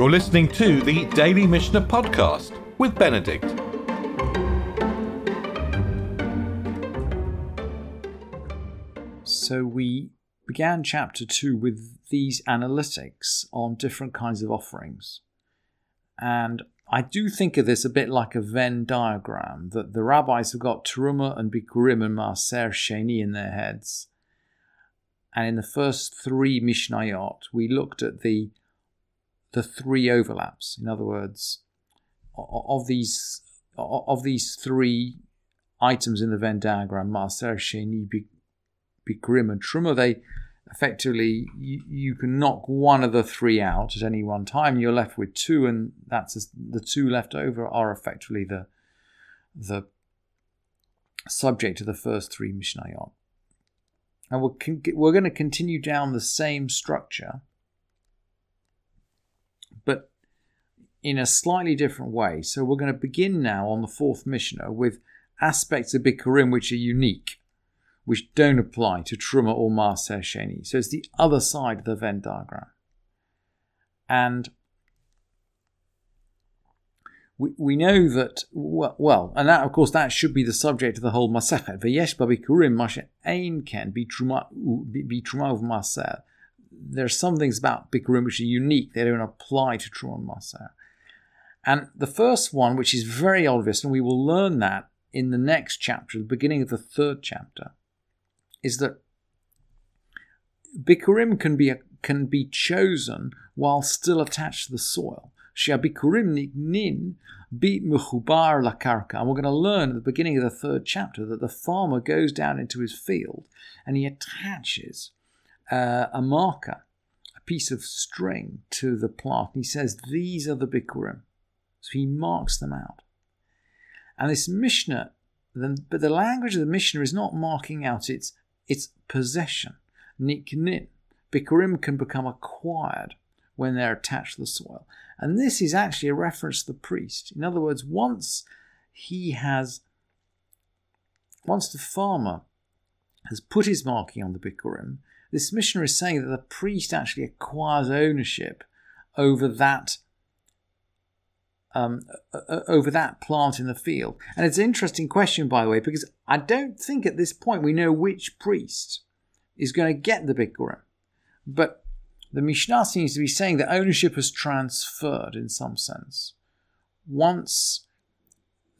You're listening to the Daily Mishnah Podcast with Benedict. So we began chapter 2 with these analytics on different kinds of offerings. And I do think of this a bit like a Venn diagram, that the rabbis have got Truma and Bikurim and Maaser Sheni in their heads. And in the first three Mishnayot, we looked at the the three overlaps. In other words, of these of these three items in the Venn diagram, Maaser Sheni, Bikurim, and Truma, they effectively you, you, can knock one of the three out at any one time. You're left with two, and that's the two left over are effectively the the subject of the first three Mishnayot. And we're, we're going to continue down the same structure, but in a slightly different way. So we're going to begin now on the fourth Mishnah with aspects of Bikurim which are unique which don't apply to Truma or Maaser Sheni. So it's the other side of the Venn diagram. And we, we know that, well, well, and that, of course, that should be the subject of the whole Masechet. V'yesh babikurim mashe ein ken be truma of. There are some things about Bikurim which are unique. They don't apply to Truma and And the first one, which is very obvious, and we will learn that in the next chapter, the beginning of the third chapter, is that bikurim can be can be chosen while still attached to the soil. Bikurim nignin bi mechubar lakarka. And we're going to learn at the beginning of the third chapter that the farmer goes down into his field and he attaches uh, a marker, a piece of string to the. And he says, These are the bikurim. So he marks them out. And this Mishnah, but the language of the Mishnah is not marking out its its possession. Niknin. Bikurim can become acquired when they're attached to the soil. And this is actually a reference to the priest. In other words, once he has, once the farmer has put his marking on the Bikurim, this Mishnah is saying that the priest actually acquires ownership over that um, over that plant in the field. And it's an interesting question, by the way, because I don't think at this point we know which priest is going to get the Bikurim. But the Mishnah seems to be saying that ownership has transferred in some sense. Once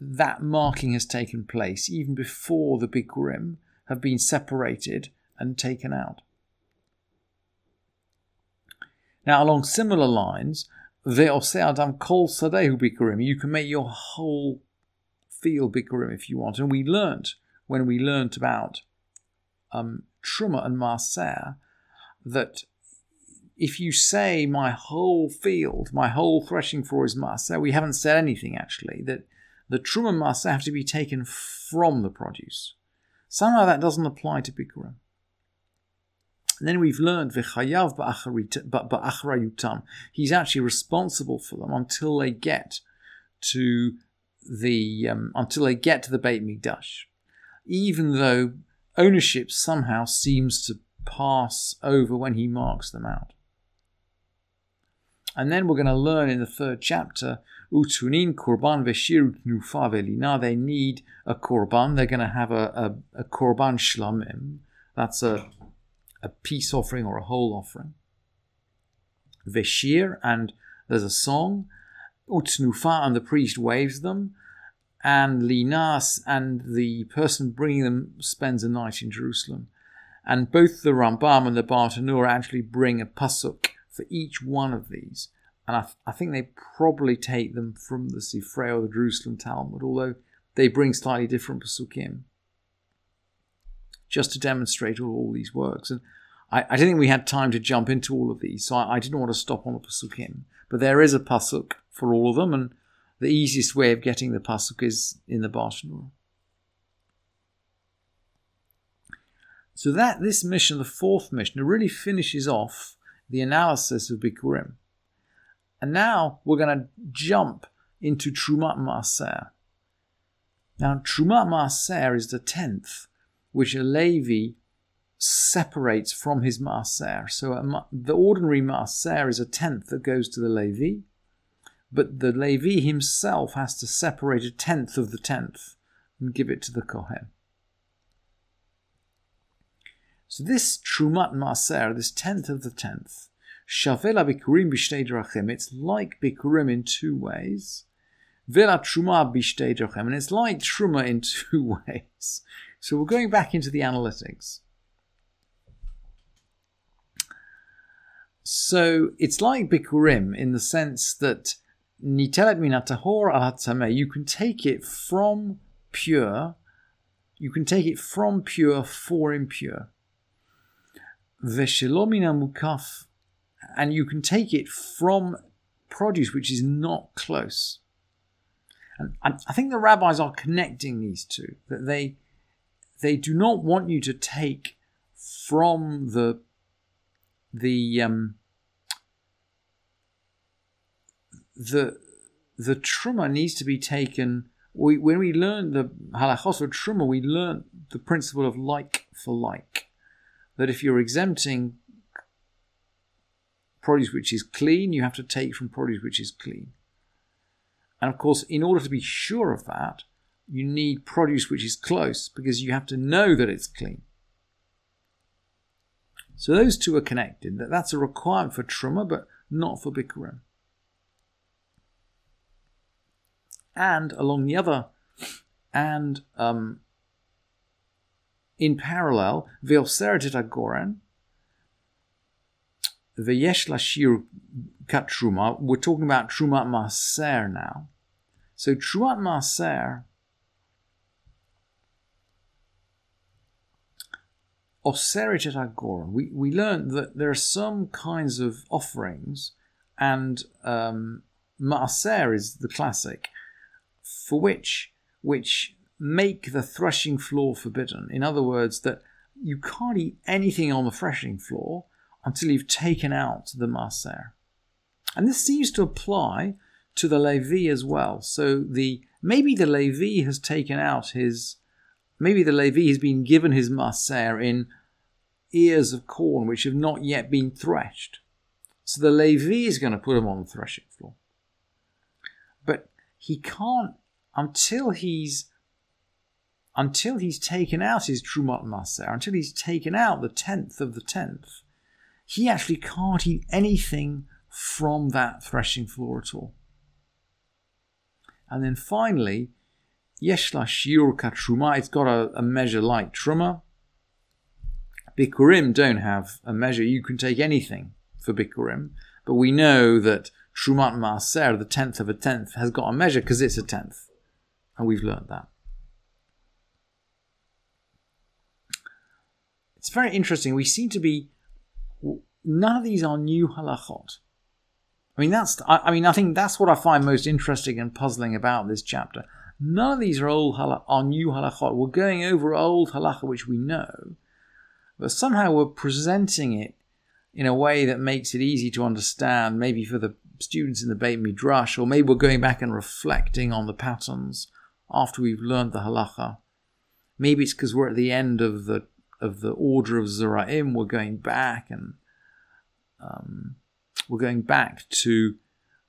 that marking has taken place, even before the Bikurim have been separated and taken out. Now, along similar lines, Ve'oseh Adam kol sadehu bikurim. You can make your whole field bikurim if you want. And we learnt when we learnt about um, Truma and Maaser that if you say my whole field, my whole threshing floor is Maaser, we haven't said anything actually. That the Truma Maaser have to be taken from the produce. Somehow that doesn't apply to Bikurim. And then we've learned v'chayav ba'achrayutam. He's actually responsible for them until they get to the um, until they get to the Beit Mikdash, even though ownership somehow seems to pass over when he marks them out. And then we're going to learn in the third chapter, Utunin Korban Veshir Now they need a Korban. They're going to have a, a, a Korban Shlamim. That's a a peace offering or a whole offering. Veshir, and there's a song. Utnufa, and the priest waves them. And Linas, and the person bringing them spends a night in Jerusalem. And both the Rambam and the Bartenura actually bring a pasuk for each one of these. And I, th- I think they probably take them from the Sifrei or the Jerusalem Talmud, although they bring slightly different pasukim just to demonstrate all, these works. And I, I, didn't think we had time to jump into all of these, so I, I didn't want to stop on the pasukim. But there is a pasuk for all of them, and the easiest way of getting the pasuk is in the Bartenura. So that this Mishnah, the fourth Mishnah, really finishes off the analysis of Bikurim. And now we're going to jump into Trumat Maaser. Now, Trumat Maaser is the tenth which a Levi separates from his Maaser. So a, the ordinary Maaser is a tenth that goes to the Levi, but the Levi himself has to separate a tenth of the tenth and give it to the Kohen. So this Trumat Maser, this tenth of the tenth, Shavela Bikurim Bishtei Drachim, it's like Bikurim in two ways. Vela Truma Bishtei Drachim, and it's like Truma in two ways. So we're going back into the analytics. So it's like Bikurim in the sense that Nitelet minatahor al you can take it from pure, you can take it from pure for impure. Veshelomina mukaf, and you can take it from produce which is not close. And I think the rabbis are connecting these two, that they they do not want you to take from the the um, the the truma needs to be taken. We, when we learn the halachos of truma, we learn the principle of like for like that if you're exempting produce which is clean, you have to take from produce which is clean. And of course, in order to be sure of that, you need produce which is close because you have to know that it's clean. So those two are connected. That's a requirement for truma, but not for bikurim. And along the other, and um, in parallel, Ve'oseret agoren, Ve'yesh lashir kat truma. We're talking about trumat maser now. So trumat maser Oseret agoren. We we learned that there are some kinds of offerings, and um, maaser is the classic, for which which make the threshing floor forbidden. In other words, that you can't eat anything on the threshing floor until you've taken out the maser. And this seems to apply to the Levi as well. So the maybe the Levi has taken out his maybe the Levi has been given his maser in ears of corn which have not yet been threshed. So the Levi is going to put him on the threshing floor. But he can't until he's until he's taken out his Trumat Maser, until he's taken out the tenth of the tenth, he actually can't eat anything from that threshing floor at all. And then finally, Yeshla Shiur Truma, it's got a, a, measure like Truma. Bikurim don't have a measure, you can take anything for Bikurim, but we know that Trumat Maser, the tenth of a tenth, has got a measure because it's a tenth. And we've learned that. It's very interesting. We seem to be none of these are new halachot. I mean, that's I, I, mean, I think that's what I find most interesting and puzzling about this chapter. None of these are old halach, are new halachot. We're going over old halacha which we know, but somehow we're presenting it in a way that makes it easy to understand. Maybe for the students in the Beit Midrash, or maybe we're going back and reflecting on the patterns after we've learned the halacha. Maybe it's because we're at the end of the of the order of Zeraim. We're going back and um, we're going back to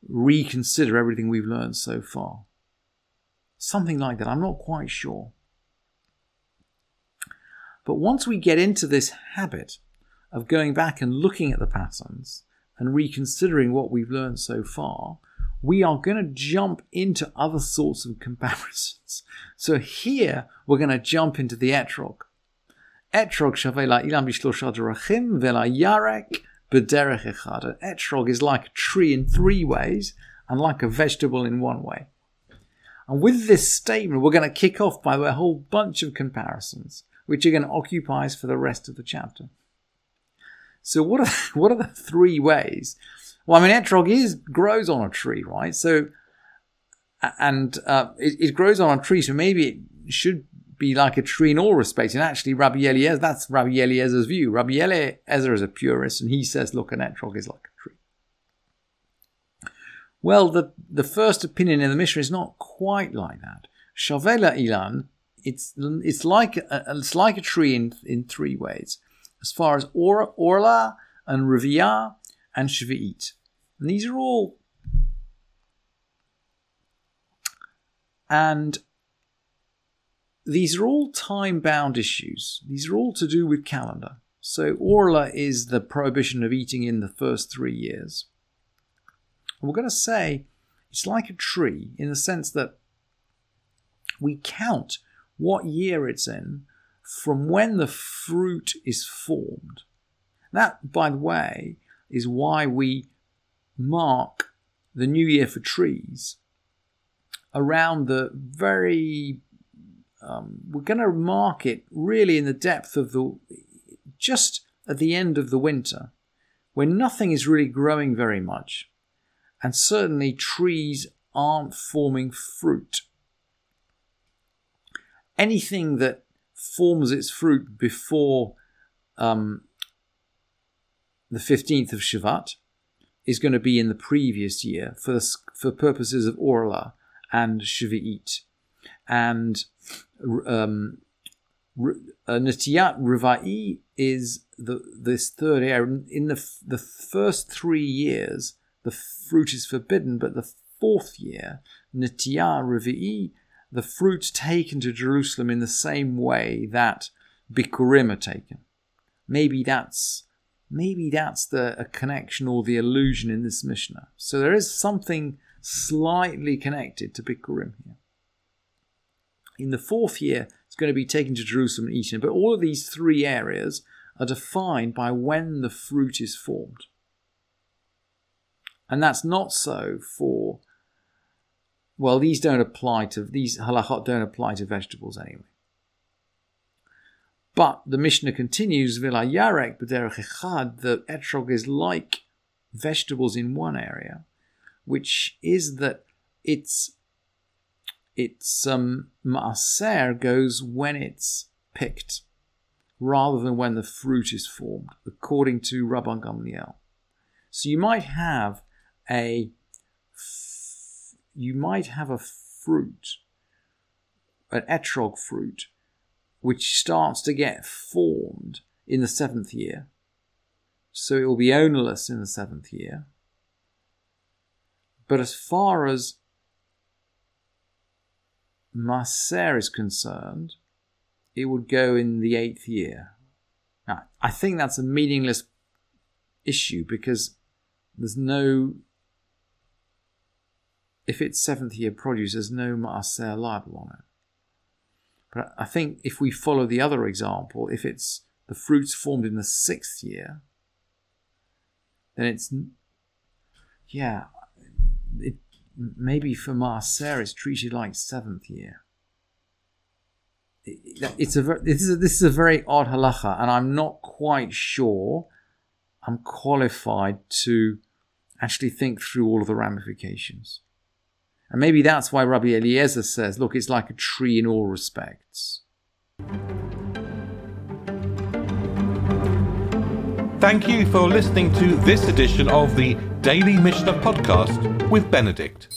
reconsider everything we've learned so far. Something like that. I'm not quite sure. But once we get into this habit of going back and looking at the patterns and reconsidering what we've learned so far, we are going to jump into other sorts of comparisons. So here we're going to jump into the etrog. Etrog shavela ilam bishlosha derachim vela yarek b'derech echad. An etrog is like a tree in three ways and like a vegetable in one way. And with this statement, we're going to kick off by a whole bunch of comparisons, which are going to occupy us for the rest of the chapter. So what are, what are the three ways well, I mean, etrog is grows on a tree, right? So, and uh, it, it, grows on a tree, so maybe it should be like a tree in all respects. And actually, Rabbi Eliezer, that's Rabbi Eliezer's view. Rabbi Eliezer is a purist, and he says, look, an etrog is like. Well, the, the first opinion in the Mishnah is not quite like that. Shavela Ilan, it's, it's, like a, it's like a tree in, in three ways. As far as or, Orla and Rivia and Shvi'it. And these are all And these are all time bound issues. These are all to do with calendar. So, Orla is the prohibition of eating in the first three years. And we're going to say it's like a tree in the sense that we count what year it's in from when the fruit is formed. That, by the way, is why we mark the new year for trees around the very um, we're going to mark it really in the depth of the just at the end of the winter when nothing is really growing very much and certainly trees aren't forming fruit anything that forms its fruit before um, the 15th of Shavat is going to be in the previous year for, the, for purposes of Orla and Shvi'it. And um, uh, Natiyat Rivai is the, this third area. In the, the first three years, the fruit is forbidden, but the fourth year, Natiyat Rivai, the fruit taken to Jerusalem in the same way that Bikurim are taken. Maybe that's maybe that's the a connection or the illusion in this Mishnah. So there is something slightly connected to Bikurim here. In the fourth year, it's going to be taken to Jerusalem and eaten. But all of these three areas are defined by when the fruit is formed. And that's not so for, well, these don't apply to, these halachot don't apply to vegetables anyway. But the Mishnah continues, Vila Yarek Echad, the etrog is like vegetables in one area, which is that it's its um, maaser goes when it's picked, rather than when the fruit is formed, according to Rabban Gamliel. So you might have a you might have a fruit, an etrog fruit, which starts to get formed in the seventh year. So it will be ownerless in the seventh year. But as far as Maser is concerned, it would go in the eighth year. Now, I think that's a meaningless issue because there's no. If it's seventh year produce, there's no Maser liable on it. But I think if we follow the other example, if it's the fruits formed in the sixth year, then it's yeah, it maybe for Maaser it's treated like seventh year. It, it's a this is a, this is a very odd halacha, and I'm not quite sure I'm qualified to actually think through all of the ramifications. And maybe that's why Rabbi Eliezer says, look, it's like a tree in all respects. Thank you for listening to this edition of the Daily Mishnah Podcast with Benedict.